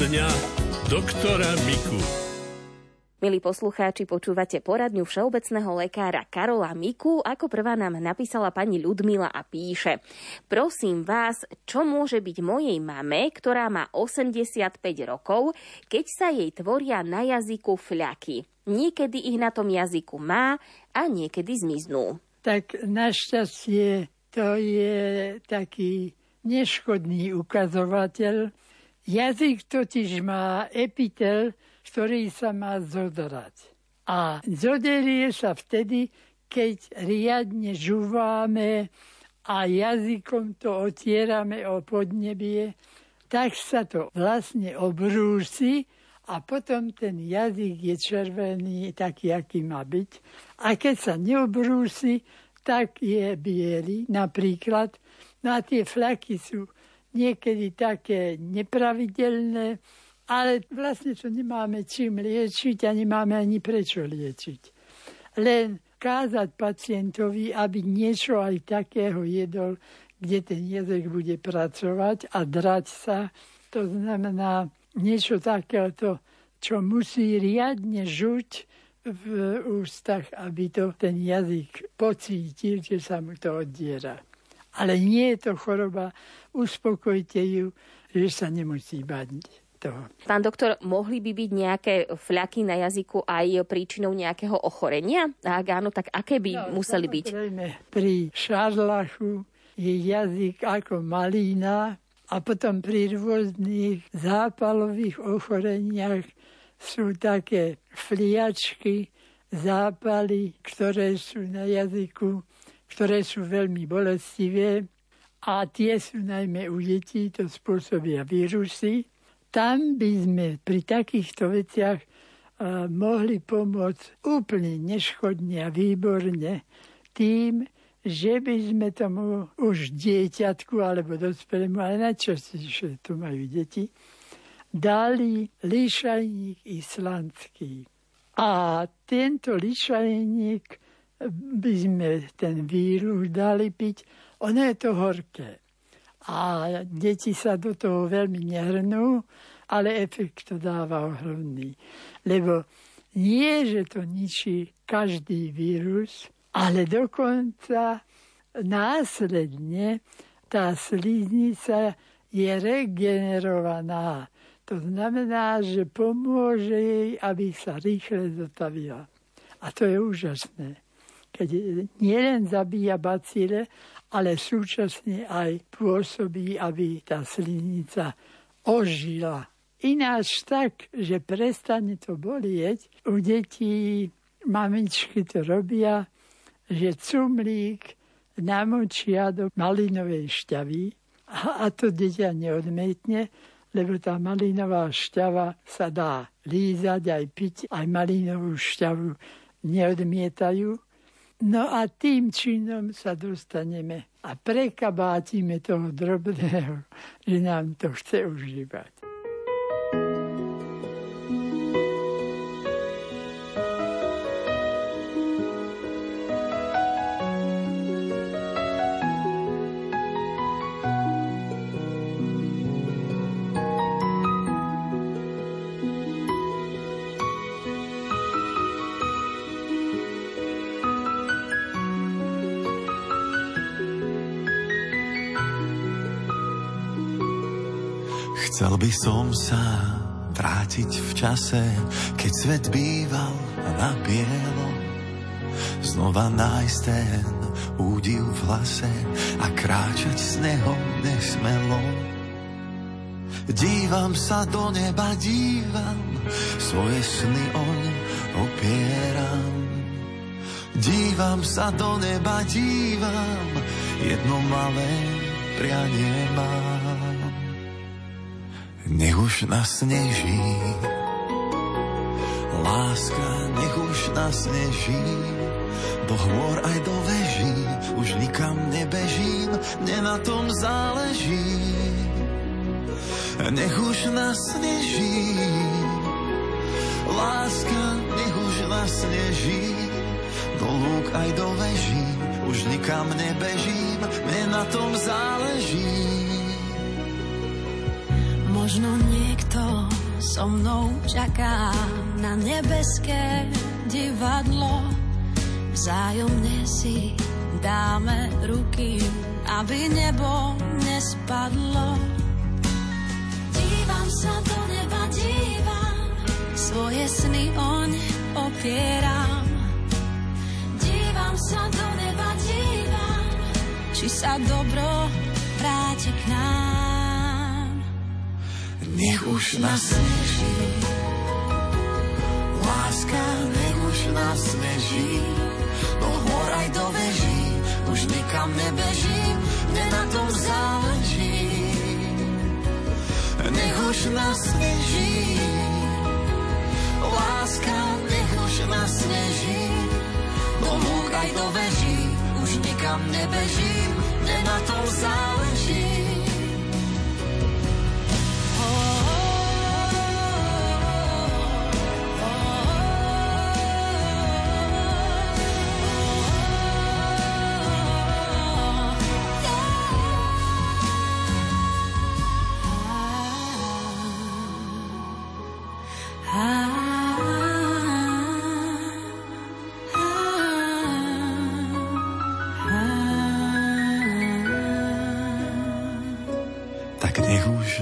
dňa doktora Miku. Milí poslucháči, počúvate poradňu všeobecného lekára Karola Miku. Ako prvá nám napísala pani Ľudmila a píše Prosím vás, čo môže byť mojej mame, ktorá má 85 rokov, keď sa jej tvoria na jazyku fľaky? Niekedy ich na tom jazyku má a niekedy zmiznú. Tak našťastie to je taký neškodný ukazovateľ. Jazyk totiž má epitel, ktorý sa má zodrať. A zoderie sa vtedy, keď riadne žuváme a jazykom to otierame o podnebie, tak sa to vlastne obrúsi a potom ten jazyk je červený, taký, aký má byť. A keď sa neobrúsi, tak je biely. Napríklad, no a tie flaky sú niekedy také nepravidelné, ale vlastne to nemáme čím liečiť a nemáme ani prečo liečiť. Len kázať pacientovi, aby niečo aj takého jedol, kde ten jazyk bude pracovať a drať sa. To znamená niečo takéto, čo musí riadne žuť v ústach, aby to ten jazyk pocítil, že sa mu to oddiera. Ale nie je to choroba, uspokojte ju, že sa nemusí bať toho. Pán doktor, mohli by byť nejaké fľaky na jazyku aj príčinou nejakého ochorenia? A ak áno, tak aké by no, museli byť? Pri šarlachu je jazyk ako malína a potom pri rôznych zápalových ochoreniach sú také fliačky, zápaly, ktoré sú na jazyku, ktoré sú veľmi bolestivé a tie sú najmä u detí, to spôsobia vírusy tam by sme pri takýchto veciach uh, mohli pomôcť úplne neškodne a výborne tým, že by sme tomu už dieťatku alebo dospelému, ale najčastejšie to majú deti, dali lišajník islandský. A tento lišajník by sme ten vírus dali piť, ono je to horké a deti sa do toho veľmi nehrnú, ale efekt to dáva ohromný. Lebo nie, že to ničí každý vírus, ale dokonca následne tá sliznica je regenerovaná. To znamená, že pomôže jej, aby sa rýchle zotavila. A to je úžasné. Keď nielen zabíja bacile, ale súčasne aj pôsobí, aby tá slinica ožila. Ináč tak, že prestane to bolieť. U detí mamičky to robia, že cumlík namočia do malinovej šťavy a, a to dieťa neodmietne, lebo tá malinová šťava sa dá lízať aj piť, aj malinovú šťavu neodmietajú No a tým činom sa dostaneme a prekabátime toho drobného, že nám to chce užívať. Chcel by som sa vrátiť v čase, keď svet býval na bielo. Znova nájsť ten údiv v hlase a kráčať s neho nesmelo. Dívam sa do neba, dívam, svoje sny oň opieram. Dívam sa do neba, dívam, jedno malé prianie mám. Už nasneží, láska, nech už nasneží, do hôr aj do veží, už nikam nebežím, mne na tom záleží. Nech už nasneží, láska, nech už nasneží, do lúk aj do veží, už nikam nebežím, mne na tom záleží. Možno niekto so mnou čaká na nebeské divadlo. Vzájomne si dáme ruky, aby nebo nespadlo. Dívam sa do neba, dívam, svoje sny oň opieram. Dívam sa do neba, dívam, či sa dobro vráti k nám. Nech už nás sneží, láska, nech už nás sneží, do hor aj do veží, už nikam nebežím, mne na tom záleží. Nech už nás sneží, láska, nech už nás sneží, do lúk aj do veží, už nikam nebežím, mne na tom záleží.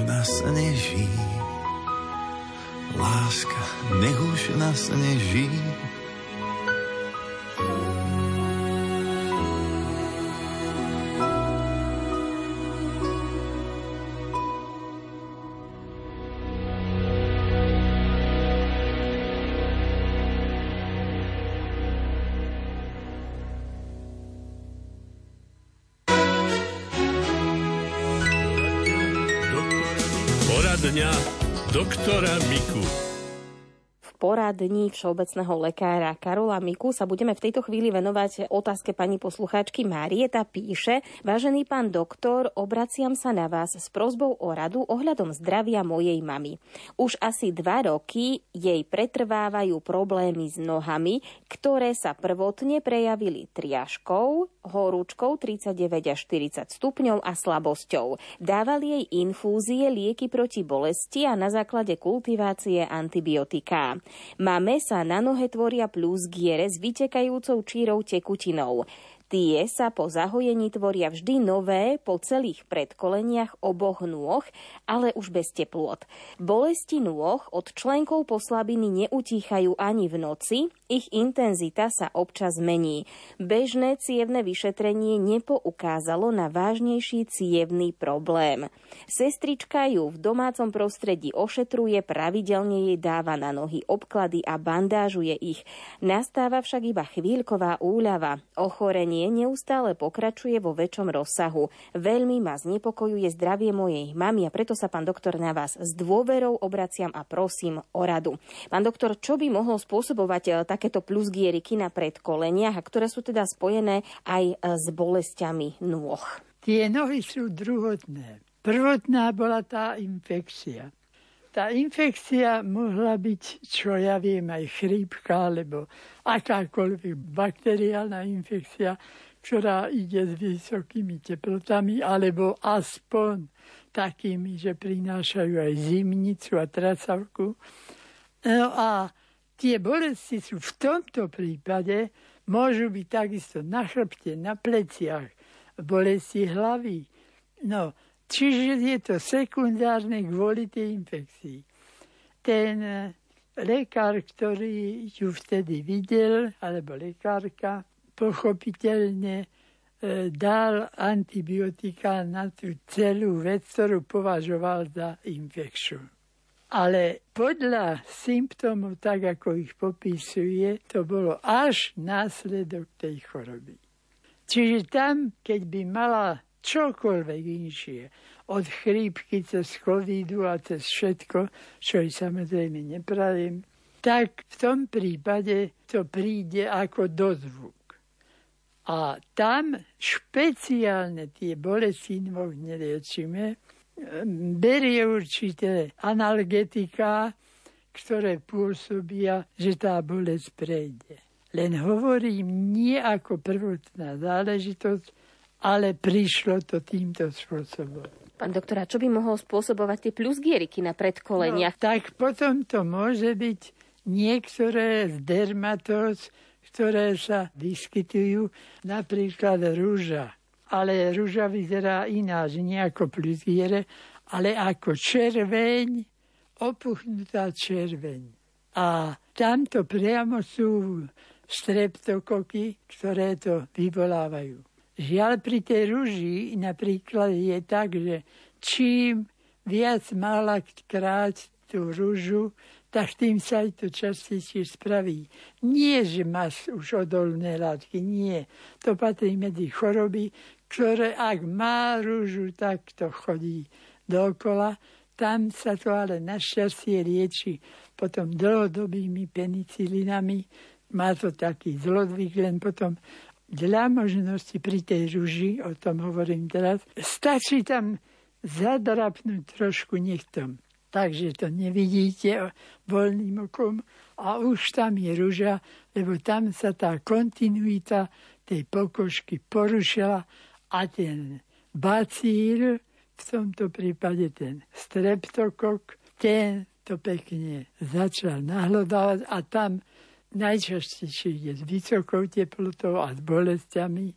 Nás neží. Láska, nech už nás neží. Poradní všeobecného lekára Karola Miku sa budeme v tejto chvíli venovať otázke pani poslucháčky Márieta píše Vážený pán doktor, obraciam sa na vás s prozbou o radu ohľadom zdravia mojej mamy. Už asi dva roky jej pretrvávajú problémy s nohami, ktoré sa prvotne prejavili triažkou, horúčkou 39 až 40 stupňov a slabosťou. Dávali jej infúzie, lieky proti bolesti a na základe kultivácie antibiotika. Mame sa na nohe tvoria plusgiere s vytekajúcou čírou tekutinou. Tie sa po zahojení tvoria vždy nové po celých predkoleniach oboch nôh, ale už bez teplôt. Bolesti nôh od členkov poslabiny neutíchajú ani v noci, ich intenzita sa občas mení. Bežné cievne vyšetrenie nepoukázalo na vážnejší cievný problém. Sestrička ju v domácom prostredí ošetruje, pravidelne jej dáva na nohy obklady a bandážuje ich. Nastáva však iba chvíľková úľava. Ochorenie neustále pokračuje vo väčšom rozsahu. Veľmi ma znepokojuje zdravie mojej mamy a preto sa, pán doktor, na vás s dôverou obraciam a prosím o radu. Pán doktor, čo by mohlo spôsobovať eh, takéto plusgieriky na predkoleniach a ktoré sú teda spojené aj eh, s bolestiami nôh? Tie nohy sú druhotné. Prvotná bola tá infekcia. Tá infekcia mohla byť, čo ja viem, aj chrípka, alebo akákoľvek bakteriálna infekcia, ktorá ide s vysokými teplotami, alebo aspoň takými, že prinášajú aj zimnicu a trasavku. No a tie bolesti sú v tomto prípade, môžu byť takisto na chrbte, na pleciach, bolesti hlavy. No, čiže je to sekundárne kvôli tej infekcii. Ten eh, lekár, ktorý ju vtedy videl, alebo lekárka, pochopiteľne eh, dal antibiotika na tú celú vec, ktorú považoval za infekciu. Ale podľa symptómov, tak ako ich popisuje, to bolo až následok tej choroby. Čiže tam, keď by mala čokoľvek inšie, od chrípky cez covidu a cez všetko, čo jej samozrejme nepravím, tak v tom prípade to príde ako dozvuk. A tam špeciálne tie bolesti neliečíme, berie určité analgetika, ktoré pôsobia, že tá bolesť prejde. Len hovorím nie ako prvotná záležitosť, ale prišlo to týmto spôsobom. Pán doktora, čo by mohol spôsobovať tie plusgieriky na predkoleniach? No, tak potom to môže byť niektoré z dermatóz, ktoré sa vyskytujú, napríklad rúža. Ale rúža vyzerá ináč, nie ako plusgiere, ale ako červeň, opuchnutá červeň. A tamto priamo sú streptokoky, ktoré to vyvolávajú. Žiaľ pri tej rúži napríklad je tak, že čím viac mala krát tú rúžu, tak tým sa aj to častejšie spraví. Nie, že máš už odolné látky, nie. To patrí medzi choroby, ktoré ak má rúžu, tak to chodí dokola. Tam sa to ale našťastie lieči potom dlhodobými penicilinami. Má to taký zlodvyk, len potom dla možnosti pri tej ruži, o tom hovorím teraz, stačí tam zadrapnúť trošku nechtom. Takže to nevidíte voľným okom a už tam je ruža, lebo tam sa tá kontinuita tej pokožky porušila a ten bacíl, v tomto prípade ten streptokok, ten to pekne začal nahlodávať a tam najčastejšie je s vysokou teplotou a s bolestiami,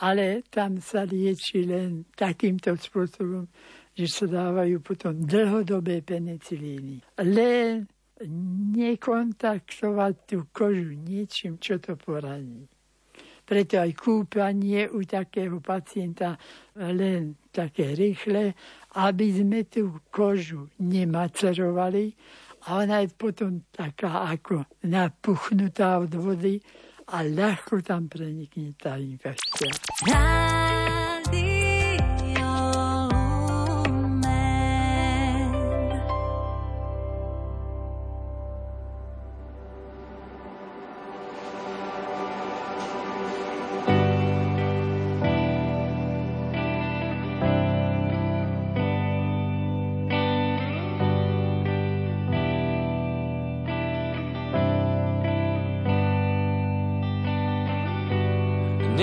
ale tam sa lieči len takýmto spôsobom, že sa dávajú potom dlhodobé penicilíny. Len nekontaktovať tú kožu niečím, čo to poraní. Preto aj kúpanie u takého pacienta len také rýchle, aby sme tú kožu nemacerovali, a ona je potom taká ako napuchnutá od vody a ľahko tam prenikne tá infekcia.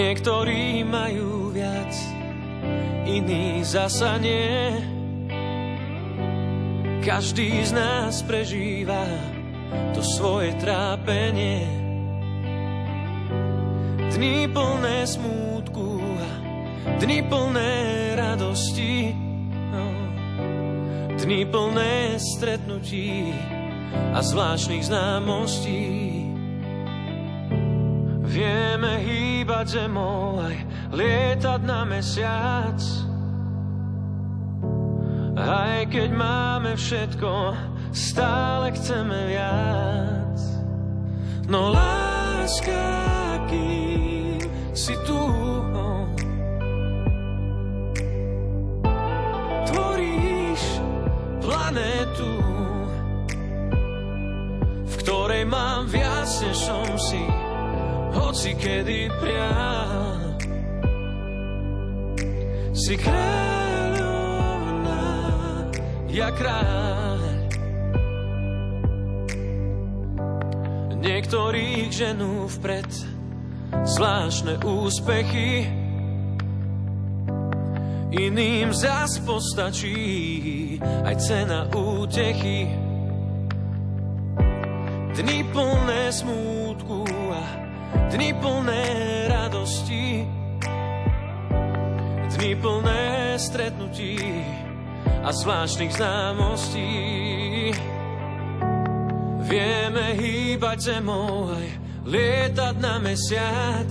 Niektorí majú viac, iní zasa nie. Každý z nás prežíva to svoje trápenie. Dni plné smútku a dni plné radosti. No. Dni plné stretnutí a zvláštnych známostí. Vieme hýbať zemou aj lietať na mesiac. Aj keď máme všetko, stále chceme viac. No láska, kým si tu, tvoríš planetu, v ktorej mám viac, než som si hoci kedy priam. Si kráľovná, ja kráľ. Niektorých ženú vpred zvláštne úspechy, iným zas postačí aj cena útechy. Dni plné smútku Dni plné radosti, dni plné stretnutí a zvláštnych známostí. Vieme hýbať zemou aj lietať na mesiac.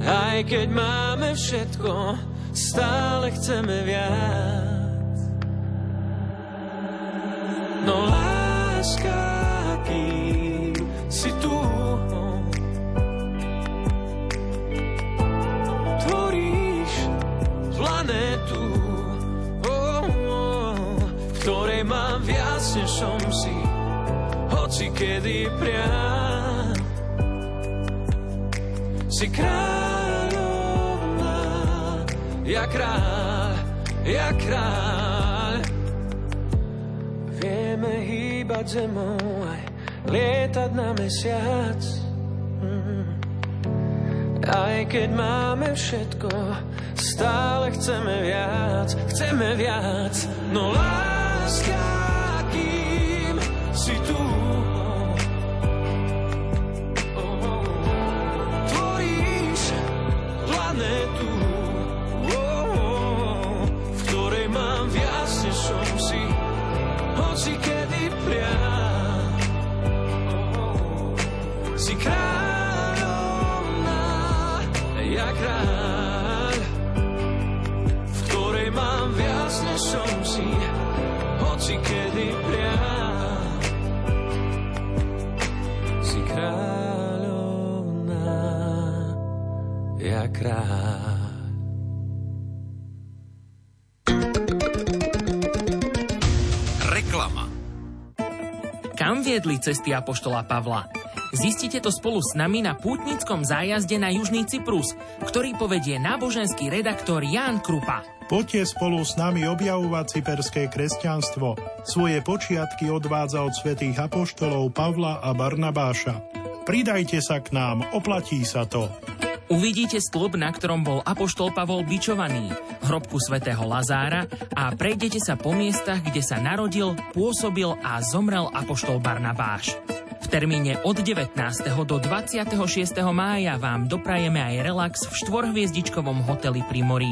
Aj keď máme všetko, stále chceme viac. No láska, planetu, oh, oh, v mám viac, než som si, hoci kedy priam. Si kráľovná, ja kráľ, ja kráľ. Vieme hýbať zemou aj lietať na mesiac. Mm. Aj keď máme všetko, Stále chceme viac, chceme viac, no láska, ja kráľ. Reklama. Kam viedli cesty Apoštola Pavla? Zistite to spolu s nami na pútnickom zájazde na Južný Cyprus, ktorý povedie náboženský redaktor Ján Krupa. Poďte spolu s nami objavovať cyperské kresťanstvo. Svoje počiatky odvádza od svätých apoštolov Pavla a Barnabáša. Pridajte sa k nám, oplatí sa to. Uvidíte stĺp, na ktorom bol Apoštol Pavol bičovaný, hrobku svätého Lazára a prejdete sa po miestach, kde sa narodil, pôsobil a zomrel Apoštol Barnabáš. Termíne od 19. do 26. mája vám doprajeme aj relax v štvorhviezdičkovom hoteli pri mori.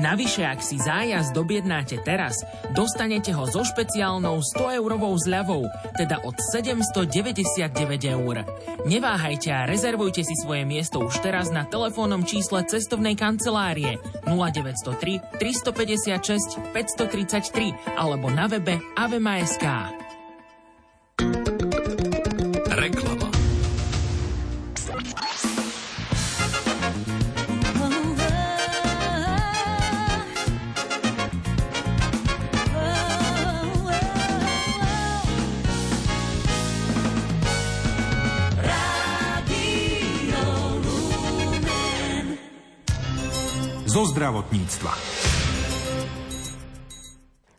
Navyše, ak si zájazd objednáte teraz, dostanete ho so špeciálnou 100-eurovou zľavou, teda od 799 eur. Neváhajte a rezervujte si svoje miesto už teraz na telefónnom čísle cestovnej kancelárie 0903 356 533 alebo na webe avema.sk. Zo zdravotníctva.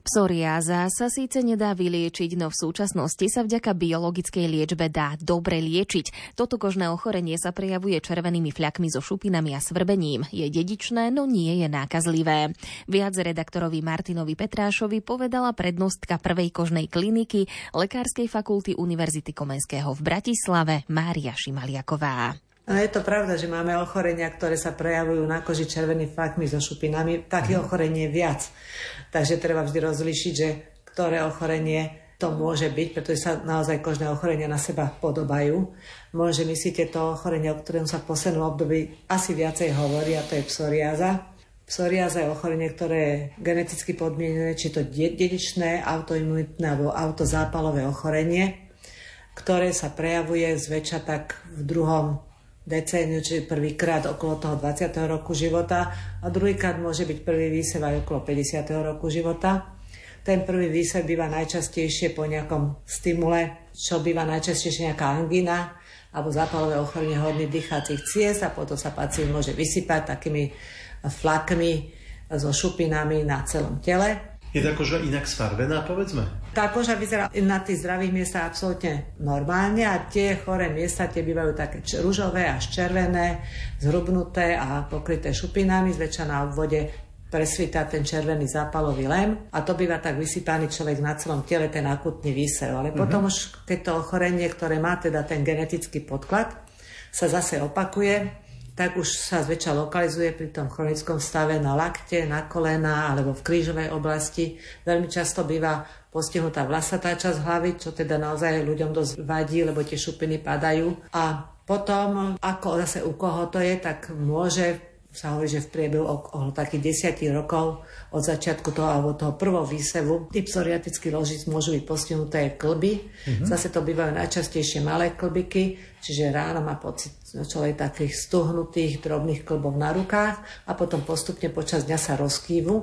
Psoriáza sa síce nedá vyliečiť, no v súčasnosti sa vďaka biologickej liečbe dá dobre liečiť. Toto kožné ochorenie sa prejavuje červenými fľakmi so šupinami a svrbením. Je dedičné, no nie je nákazlivé. Viac redaktorovi Martinovi Petrášovi povedala prednostka prvej kožnej kliniky Lekárskej fakulty Univerzity Komenského v Bratislave Mária Šimaliaková. No je to pravda, že máme ochorenia, ktoré sa prejavujú na koži červenými fákmi so šupinami. Takých ochorení je viac. Takže treba vždy rozlišiť, že ktoré ochorenie to môže byť, pretože sa naozaj kožné ochorenia na seba podobajú. Môže myslíte to ochorenie, o ktorom sa v poslednom období asi viacej hovorí, a to je psoriáza. Psoriáza je ochorenie, ktoré je geneticky podmienené, či to dedičné, autoimunitné alebo autozápalové ochorenie, ktoré sa prejavuje zväčša tak v druhom decéniu, čiže prvýkrát okolo toho 20. roku života a druhýkrát môže byť prvý výsev aj okolo 50. roku života. Ten prvý výsev býva najčastejšie po nejakom stimule, čo býva najčastejšie nejaká angina alebo zápalové ochorenie hodných dýchacích ciest a potom sa pacient môže vysypať takými flakmi so šupinami na celom tele. Je tá koža inak sfarbená, povedzme? Tá koža vyzerá na tých zdravých miestach absolútne normálne a tie choré miesta tie bývajú také ružové až červené, zhrubnuté a pokryté šupinami, zväčša na obvode presvíta ten červený zápalový lem a to býva tak vysypaný človek na celom tele, ten akutný výsev. Ale mm-hmm. potom už keď to ochorenie, ktoré má teda ten genetický podklad, sa zase opakuje, tak už sa zväčša lokalizuje pri tom chronickom stave na lakte, na kolena alebo v krížovej oblasti. Veľmi často býva postihnutá vlasatá časť hlavy, čo teda naozaj ľuďom dosť vadí, lebo tie šupiny padajú. A potom, ako zase u koho to je, tak môže sa hovorí, že v priebehu okolo takých desiatich rokov od začiatku toho alebo toho prvého výsevu tí psoriatickí ložic môžu byť postihnuté klby. Mm-hmm. Zase to bývajú najčastejšie malé klbiky, čiže ráno má pocit človek takých stuhnutých drobných klbov na rukách a potom postupne počas dňa sa rozkývu,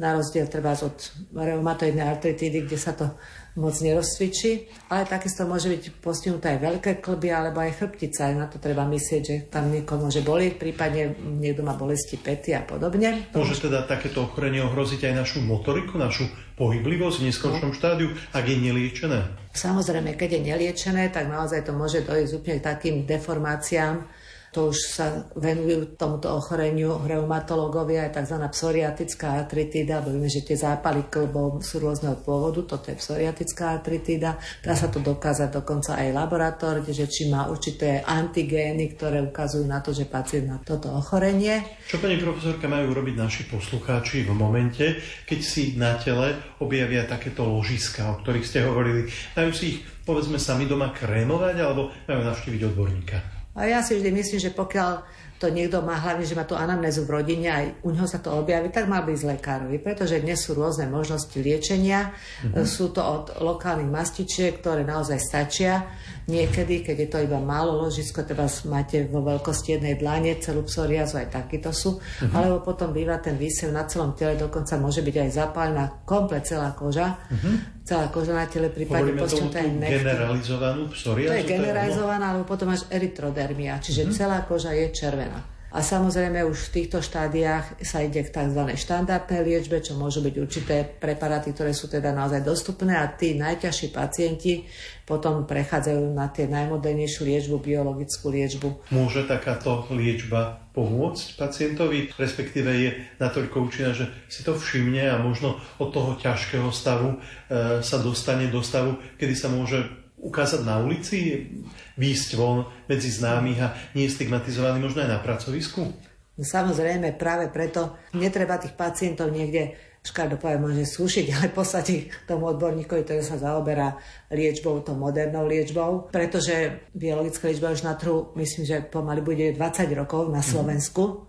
na rozdiel treba od reumatoidnej artritídy, kde sa to moc nerozcvičí, ale takisto môže byť postihnuté aj veľké klby alebo aj chrbtica, aj na to treba myslieť, že tam niekoho môže bolieť, prípadne niekto má bolesti pety a podobne. Môže teda takéto ochorenie ohroziť aj našu motoriku, našu pohyblivosť v no. štádiu, ak je neliečené? Samozrejme, keď je neliečené, tak naozaj to môže dojsť úplne k takým deformáciám to už sa venujú tomuto ochoreniu reumatológovia, je tzv. psoriatická artritída, vieme, že tie zápaly klbov sú rôzneho pôvodu, toto je psoriatická artritída. Dá sa to dokázať dokonca aj laboratórne, že či má určité antigény, ktoré ukazujú na to, že pacient má toto ochorenie. Čo pani profesorka majú robiť naši poslucháči v momente, keď si na tele objavia takéto ložiska, o ktorých ste hovorili? Majú si ich povedzme sami doma krémovať alebo majú navštíviť odborníka? A ja si vždy myslím, že pokiaľ to niekto má hlavne, že má tú anamnézu v rodine, aj u neho sa to objaví, tak má byť z lekárovi, pretože dnes sú rôzne možnosti liečenia. Mm-hmm. Sú to od lokálnych mastičiek, ktoré naozaj stačia. Niekedy, keď je to iba málo ložisko, teda máte vo veľkosti jednej dlane, celú psoriazu, aj takýto sú, mm-hmm. alebo potom býva ten výsev na celom tele, dokonca môže byť aj zapálená komplet celá koža. Mm-hmm celá koža na tele, prípadne postihnutá generalizovanú psoriazu? To je generalizovaná, alebo potom máš erytrodermia, čiže mm-hmm. celá koža je červená. A samozrejme už v týchto štádiách sa ide k tzv. štandardnej liečbe, čo môžu byť určité preparáty, ktoré sú teda naozaj dostupné a tí najťažší pacienti potom prechádzajú na tie najmodernejšiu liečbu, biologickú liečbu. Môže takáto liečba pomôcť pacientovi, respektíve je natoľko účinná, že si to všimne a možno od toho ťažkého stavu e, sa dostane do stavu, kedy sa môže ukázať na ulici, výjsť von medzi známych a nie stigmatizovaný možno aj na pracovisku? No, samozrejme, práve preto netreba tých pacientov niekde škardo poviem, môže súšiť, ale poslať tomu odborníkovi, ktorý sa zaoberá liečbou, to modernou liečbou, pretože biologická liečba už na trhu, myslím, že pomaly bude 20 rokov na mhm. Slovensku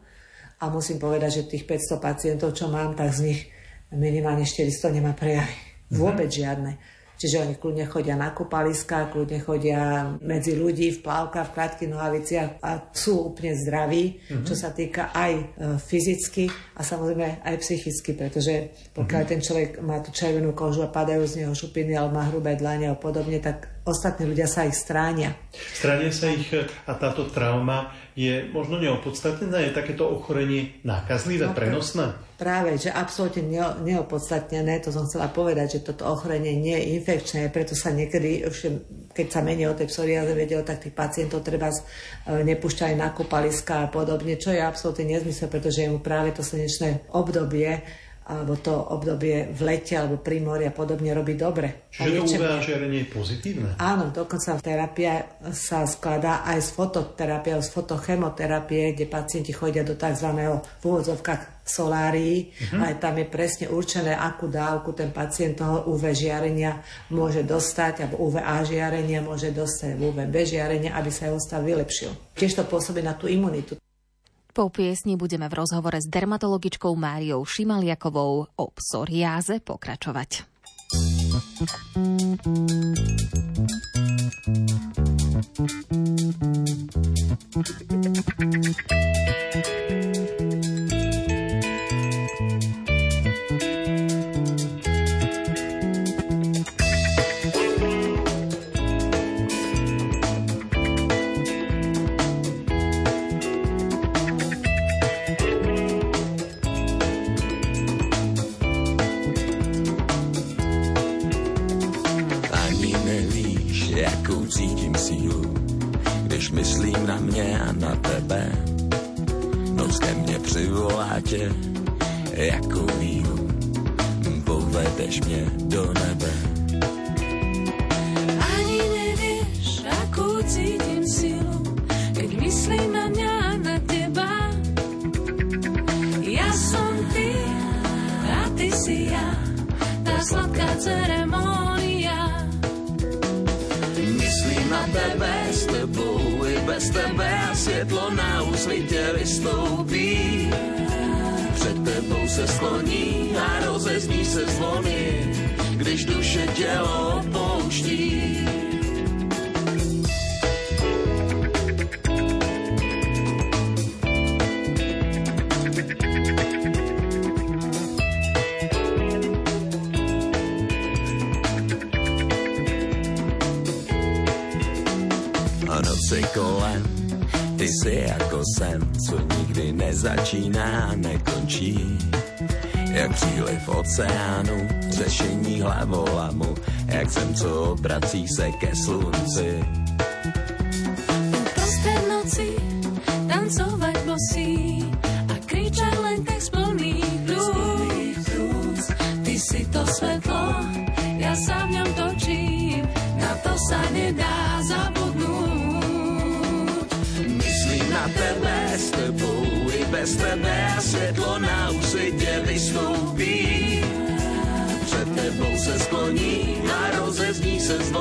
a musím povedať, že tých 500 pacientov, čo mám, tak z nich minimálne 400 nemá prejavy. Mm-hmm. Vôbec žiadne. Čiže oni kľudne chodia na kúpaliska, kľudne chodia medzi ľudí v plávkach, v krátkych nohaviciach a sú úplne zdraví, mm-hmm. čo sa týka aj e, fyzicky a samozrejme aj psychicky, pretože pokiaľ mm-hmm. ten človek má tú červenú kožu a padajú z neho šupiny alebo má hrubé dlane a podobne, tak ostatní ľudia sa ich stránia. Stránia sa ich e, a táto trauma je možno neopodstatnené? Je takéto ochorenie nákazlivé, no, prenosné? Práve, že absolútne neopodstatnené, to som chcela povedať, že toto ochorenie nie je infekčné, preto sa niekedy, keď sa mení o tej psoriáze vedelo, tak tých pacientov treba e, nepúšťať na kúpaliska a podobne, čo je absolútne nezmysel, pretože je mu práve to slnečné obdobie alebo to obdobie v lete alebo pri mori a podobne robí dobre. Čiže to UV žiarenie je pozitívne? Áno, dokonca terapia sa skladá aj z fototerapie, z fotochemoterapie, kde pacienti chodia do tzv. v úvodzovkách solárií uh-huh. a tam je presne určené, akú dávku ten pacient toho UV žiarenia môže dostať, alebo UVA žiarenia môže dostať, UVB žiarenia, aby sa jeho stav vylepšil. Tiež to pôsobí na tú imunitu. Po piesni budeme v rozhovore s dermatologičkou Máriou Šimaliakovou o psoriáze pokračovať. světě jako víru povedeš mě do nebe. Ani nevieš, akú cítim silu, keď myslím na mňa a na teba. Ja som ty a ty si ja, tá sladká ceremonia Myslím na tebe, s tebou i bez tebe a světlo na úsvite vystoupí tebou se skloní a rozezní se zvony, když duše tělo pouští. Začíná, nekončí. Jak příliv oceánu, řešení hlavolamu, jak jsem, co obrací se ke slunci. Světlo na úsvitě vystoupí. Před tebou se skloní a rozezní se zvony,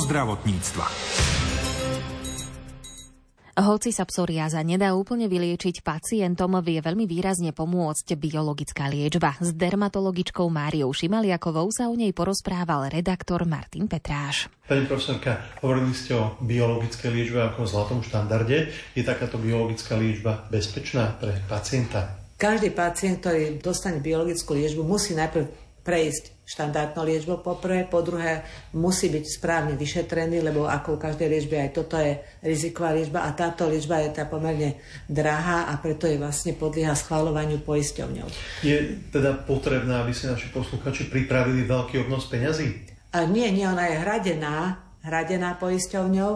zdravotníctva. Hoci sa psoriáza nedá úplne vyliečiť, pacientom vie veľmi výrazne pomôcť biologická liečba. S dermatologičkou Máriou Šimaliakovou sa o nej porozprával redaktor Martin Petráš. Pani profesorka, hovorili ste o biologickej liečbe ako o zlatom štandarde. Je takáto biologická liečba bezpečná pre pacienta? Každý pacient, ktorý dostane biologickú liečbu, musí najprv prejsť štandardnou liečbou po prvé, po druhé musí byť správne vyšetrený, lebo ako u každej liečby aj toto je riziková liečba a táto liečba je tá pomerne drahá a preto je vlastne podlieha schváľovaniu poisťovňou. Je teda potrebné, aby si naši posluchači pripravili veľký obnos peňazí? A nie, nie, ona je hradená, hradená poisťovňou,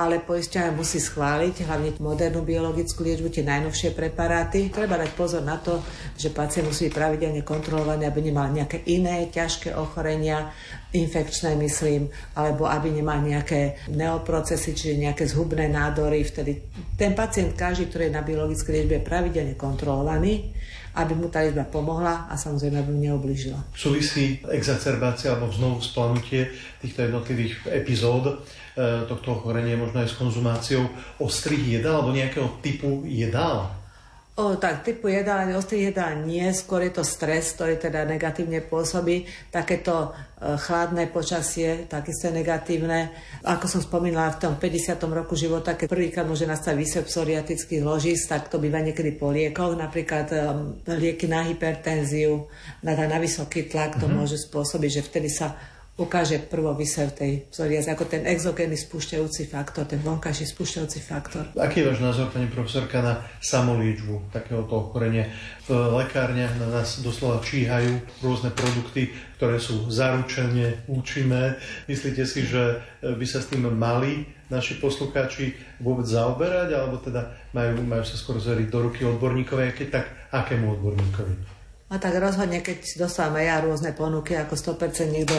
ale poisťovňa musí schváliť hlavne modernú biologickú liečbu, tie najnovšie preparáty. Treba dať pozor na to, že pacient musí byť pravidelne kontrolovaný, aby nemal nejaké iné ťažké ochorenia, infekčné myslím, alebo aby nemal nejaké neoprocesy, čiže nejaké zhubné nádory. Vtedy ten pacient, každý, ktorý je na biologickej liečbe, je pravidelne kontrolovaný aby mu tá liečba pomohla a samozrejme, aby mu neoblížila. Súvisí exacerbácia alebo znovu splanutie týchto jednotlivých epizód e, tohto ochorenia možno aj s konzumáciou ostrých jedál alebo nejakého typu jedál? O, tak typu jedál, ostrých jedál nie, skôr je to stres, ktorý teda negatívne pôsobí. Takéto e, chladné počasie, takisto je negatívne. Ako som spomínala, v tom 50. roku života, keď prvýkrát môže nastať výsep psoriatických ložíc, tak to býva niekedy po liekoch, napríklad um, lieky na hypertenziu, na, na vysoký tlak, to mm-hmm. môže spôsobiť, že vtedy sa ukáže prvo vysev tej psoriázy, ako ten exogénny spúšťajúci faktor, ten vonkajší spúšťajúci faktor. Aký je váš názor, pani profesorka, na samoliečbu takéhoto ochorenia? V lekárniach na nás doslova číhajú rôzne produkty, ktoré sú zaručene účinné. Myslíte si, že by sa s tým mali naši poslucháči vôbec zaoberať, alebo teda majú, majú sa skôr zveriť do ruky odborníkov, aj keď tak akému odborníkovi? A tak rozhodne, keď dostávam ja rôzne ponuky, ako 100% niekto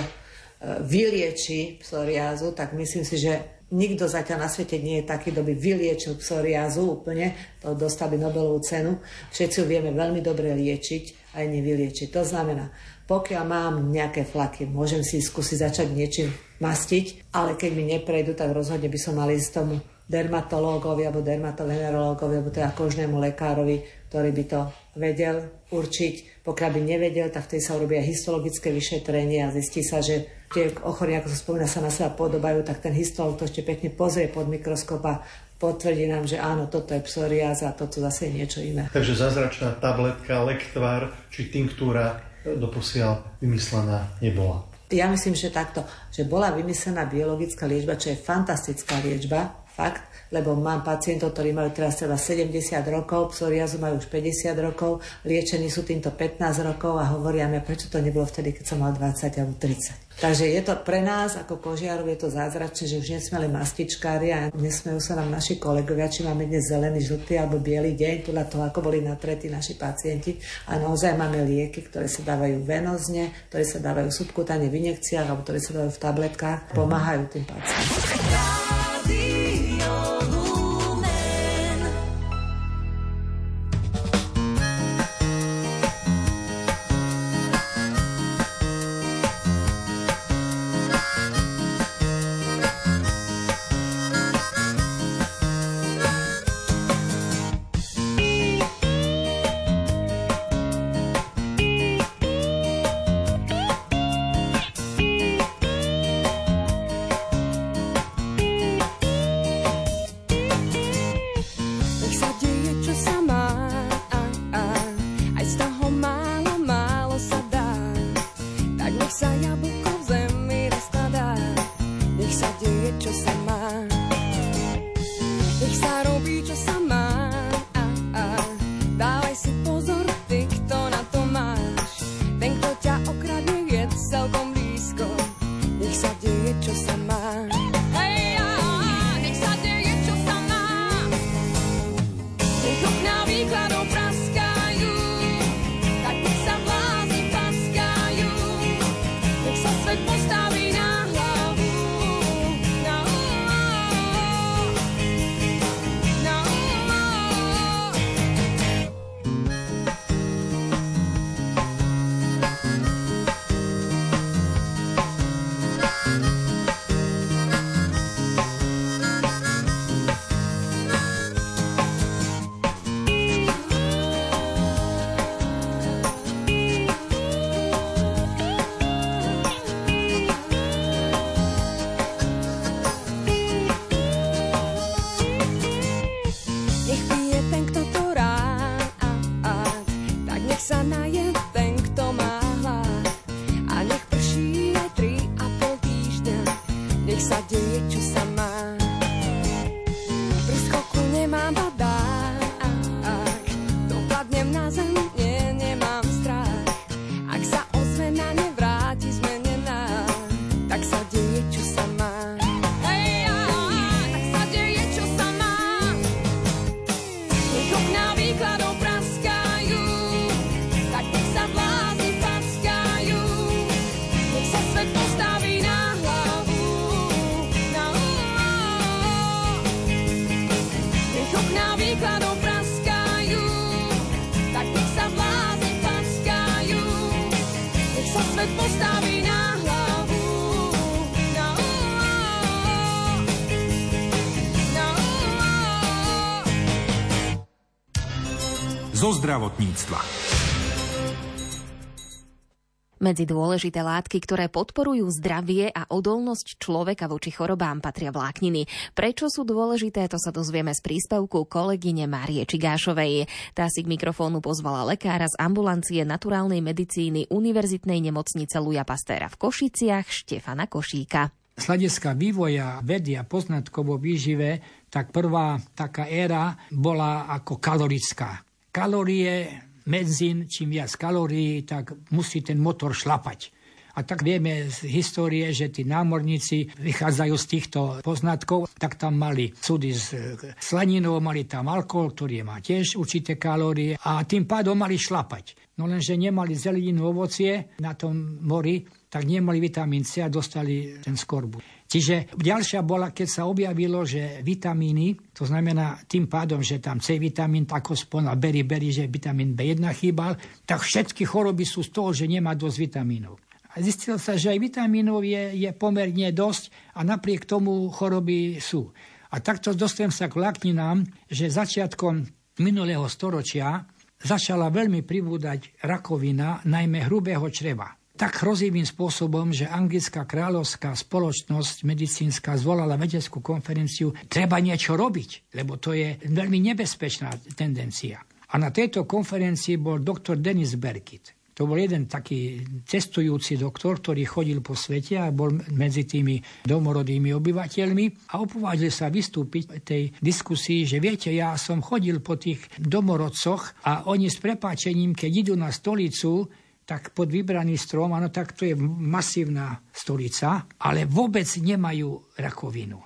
vylieči psoriázu, tak myslím si, že nikto zatiaľ na svete nie je taký, kto by vyliečil psoriázu úplne, to dostali Nobelovú cenu. Všetci ju vieme veľmi dobre liečiť aj nevyliečiť. To znamená, pokiaľ mám nejaké flaky, môžem si skúsiť začať niečím mastiť, ale keď mi neprejdu, tak rozhodne by som mal ísť tomu dermatológovi alebo dermatovenerológovi alebo teda kožnému lekárovi, ktorý by to vedel určiť. Pokiaľ by nevedel, tak vtedy sa urobia histologické vyšetrenie a zistí sa, že tie ochorenia, ako sa spomína, sa na seba podobajú, tak ten histolog to ešte pekne pozrie pod mikroskop a potvrdí nám, že áno, toto je psoriáza a toto zase je niečo iné. Takže zázračná tabletka, lektvar či tinktúra doposiaľ vymyslená nebola. Ja myslím, že takto, že bola vymyslená biologická liečba, čo je fantastická liečba, Fakt, lebo mám pacientov, ktorí majú teraz teda 70 rokov, psoriazu majú už 50 rokov, liečení sú týmto 15 rokov a hovoria mi, prečo to nebolo vtedy, keď som mal 20 alebo 30. Takže je to pre nás ako kožiarov je to zázračné, že už nesmeli mastičkári a nesmejú sa nám naši kolegovia, či máme dnes zelený, žltý alebo biely deň, podľa toho, ako boli natretí naši pacienti. A naozaj máme lieky, ktoré sa dávajú venozne, ktoré sa dávajú subkutane v injekciách alebo ktoré sa dávajú v tabletkách, pomáhajú tým pacientom. Zdravotníctva. Medzi dôležité látky, ktoré podporujú zdravie a odolnosť človeka voči chorobám, patria vlákniny. Prečo sú dôležité, to sa dozvieme z príspevku kolegyne Márie Čigášovej. Tá si k mikrofónu pozvala lekára z ambulancie naturálnej medicíny Univerzitnej nemocnice Luja Pastéra v Košiciach Štefana Košíka. Z hľadiska vývoja vedy a poznatkov o výžive, tak prvá taká éra bola ako kalorická. Kalórie, medzín, čím viac kalórií, tak musí ten motor šlapať. A tak vieme z histórie, že tí námorníci vychádzajú z týchto poznatkov, tak tam mali súdy s slaninou, mali tam alkohol, ktorý má tiež určité kalórie a tým pádom mali šlapať. No lenže nemali zeleninu, ovocie na tom mori, tak nemali vitamín C a dostali ten skorbu. Čiže ďalšia bola, keď sa objavilo, že vitamíny, to znamená tým pádom, že tam C vitamín, ako spomínal Berry Berry, že vitamín B1 chýbal, tak všetky choroby sú z toho, že nemá dosť vitamínov. A zistilo sa, že aj vitamínov je, je pomerne dosť a napriek tomu choroby sú. A takto dostajem sa k vlákninám, že začiatkom minulého storočia začala veľmi pribúdať rakovina, najmä hrubého čreva tak hrozivým spôsobom, že anglická kráľovská spoločnosť medicínska zvolala vedeckú konferenciu, treba niečo robiť, lebo to je veľmi nebezpečná tendencia. A na tejto konferencii bol doktor Denis Berkit, To bol jeden taký cestujúci doktor, ktorý chodil po svete a bol medzi tými domorodými obyvateľmi a opovážil sa vystúpiť v tej diskusii, že viete, ja som chodil po tých domorodcoch a oni s prepáčením, keď idú na stolicu, tak pod vybraný strom, áno, tak to je masívna stolica, ale vôbec nemajú rakovinu.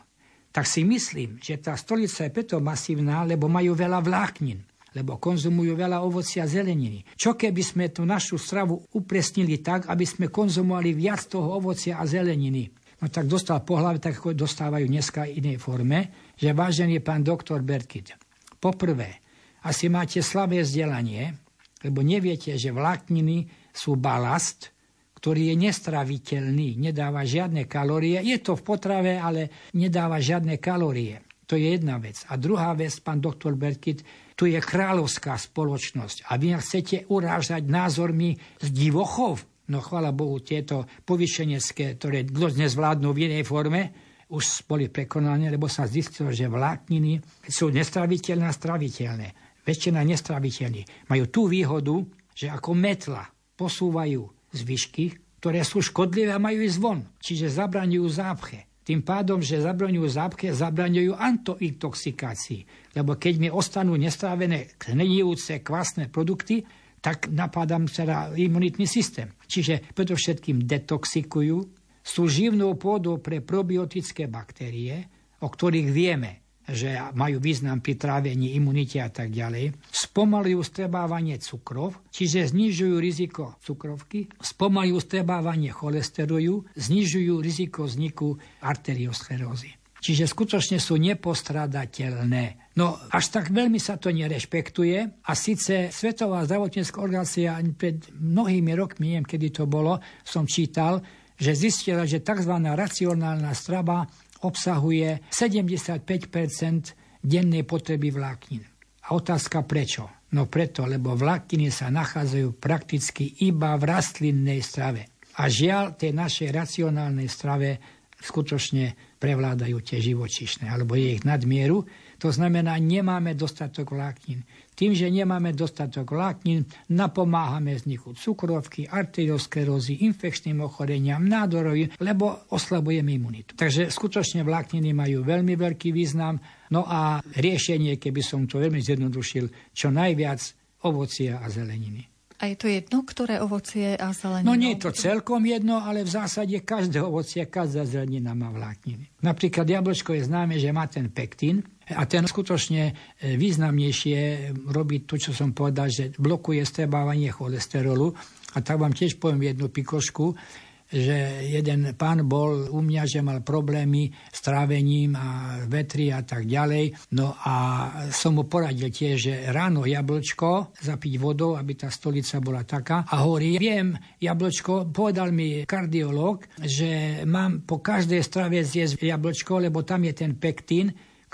Tak si myslím, že tá stolica je preto masívna, lebo majú veľa vláknin lebo konzumujú veľa ovocia a zeleniny. Čo keby sme tú našu stravu upresnili tak, aby sme konzumovali viac toho ovocia a zeleniny? No tak dostal po hlave, tak ako dostávajú dneska inej forme, že vážený pán doktor Berkit, poprvé, asi máte slabé vzdelanie, lebo neviete, že vlákniny sú balast, ktorý je nestraviteľný, nedáva žiadne kalórie. Je to v potrave, ale nedáva žiadne kalórie. To je jedna vec. A druhá vec, pán doktor Berkit, tu je kráľovská spoločnosť a vy chcete urážať názormi z divochov. No chvala Bohu, tieto povyšenecké, ktoré dnes vládnu v inej forme, už boli prekonané, lebo sa zistilo, že vlákniny sú nestraviteľné a straviteľné. Väčšina nestraviteľní. Majú tú výhodu, že ako metla posúvajú zvyšky, ktoré sú škodlivé a majú ísť von. Čiže zabraňujú zápche. Tým pádom, že zabraňujú zápche, zabraňujú antointoxikácii. Lebo keď mi ostanú nestrávené knedijúce kvasné produkty, tak napádam teda imunitný systém. Čiže predovšetkým detoxikujú, sú živnou pôdou pre probiotické baktérie, o ktorých vieme, že majú význam pri trávení, imunite a tak ďalej. Spomalujú strebávanie cukrov, čiže znižujú riziko cukrovky, spomalujú strebávanie cholesterolu, znižujú riziko vzniku arteriosklerózy. Čiže skutočne sú nepostradateľné. No až tak veľmi sa to nerešpektuje a síce Svetová zdravotnícká organizácia pred mnohými rokmi, neviem kedy to bolo, som čítal, že zistila, že tzv. racionálna strava obsahuje 75 dennej potreby vláknin. A otázka prečo? No preto, lebo vlákniny sa nachádzajú prakticky iba v rastlinnej strave. A žiaľ, tej našej racionálnej strave skutočne prevládajú tie živočišné, alebo je ich nadmieru. To znamená, nemáme dostatok vláknin. Tým, že nemáme dostatok vláknin, napomáhame vzniku cukrovky, arteriosklerózy, infekčným ochoreniam, nádorovým, lebo oslabujeme imunitu. Takže skutočne vlákniny majú veľmi veľký význam. No a riešenie, keby som to veľmi zjednodušil, čo najviac ovocia a zeleniny. A je to jedno, ktoré ovocie a zelenina? No nie je to celkom jedno, ale v zásade každé ovocie, každá zelenina má vlákniny. Napríklad jablčko je známe, že má ten pektín a ten skutočne e, významnejšie robí to, čo som povedal, že blokuje strebávanie cholesterolu. A tak vám tiež poviem jednu pikošku že jeden pán bol u mňa, že mal problémy s trávením a vetri a tak ďalej. No a som mu poradil tiež, že ráno jablčko zapiť vodou, aby tá stolica bola taká. A hovorí, viem, jablčko, povedal mi kardiolog, že mám po každej strave zjesť jablčko, lebo tam je ten pektín,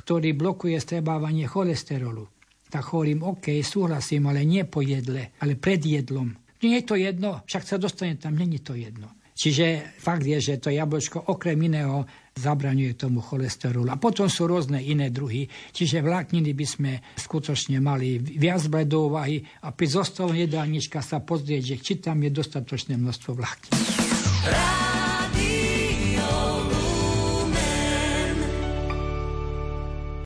ktorý blokuje strebávanie cholesterolu. Tak hovorím, OK, súhlasím, ale nie po jedle, ale pred jedlom. Nie je to jedno, však sa dostane tam, není to jedno. Čiže fakt je, že to jablčko okrem iného zabraňuje tomu cholesterolu. A potom sú rôzne iné druhy. Čiže vlákniny by sme skutočne mali viac brať do úvahy a pri zostavu jedálnička sa pozrieť, že či tam je dostatočné množstvo vláknin.